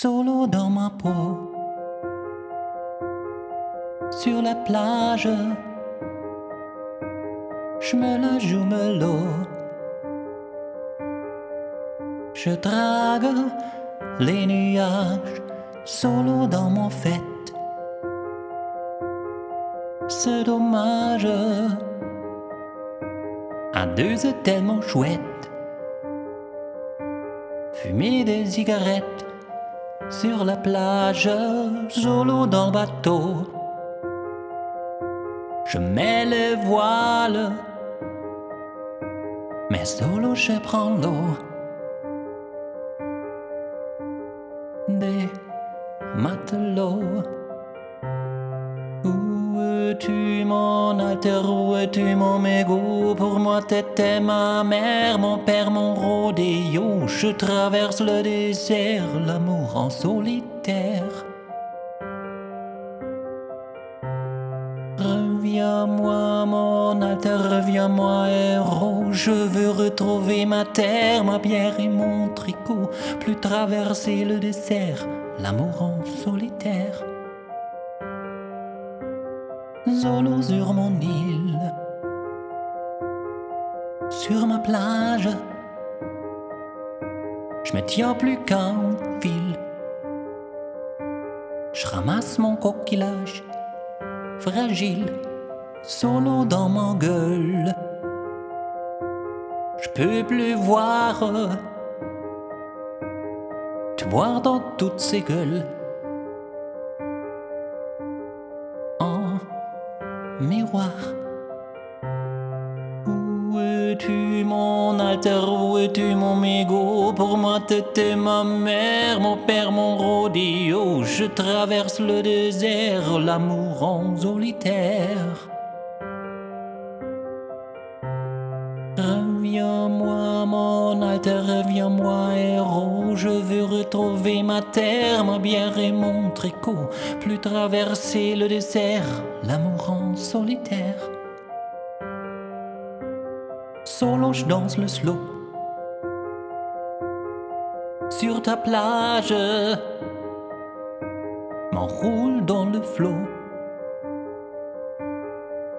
solo dans ma peau. Sur la plage, je me la joue melot. Je drague les nuages, solo dans mon fête. C'est dommage, à deux tellement chouette. Fumer des cigarettes sur la plage, solo dans le bateau. Je mets les voiles, mais solo je prends l'eau. Des matelots. Es-tu mon alter, es-tu mon mégot Pour moi t'étais ma mère, mon père, mon rodéo. Je traverse le désert, l'amour en solitaire. Reviens-moi mon alter, reviens-moi héros. Je veux retrouver ma terre, ma bière et mon tricot. Plus traverser le désert, l'amour en solitaire solo sur mon île, sur ma plage. Je me tiens plus qu'un fil. Je ramasse mon coquillage fragile, solo dans ma gueule. Je peux plus voir, te voir dans toutes ces gueules. Miroir. Où es-tu mon alter, où es-tu mon mégot Pour moi t'étais ma mère, mon père, mon rodéo. Je traverse le désert, l'amour en solitaire reviens-moi héros Je veux retrouver ma terre, ma bière et mon tricot. Plus traverser le désert, l'amour en solitaire. Solo je danse le slow. Sur ta plage M'enroule dans le flot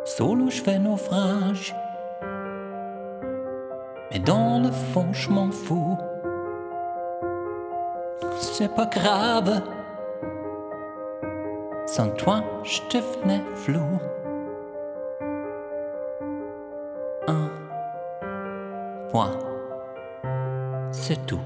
Solo je fais naufrage dans le fond, je m'en fous. C'est pas grave. Sans toi, je devenais flou. Un point. C'est tout.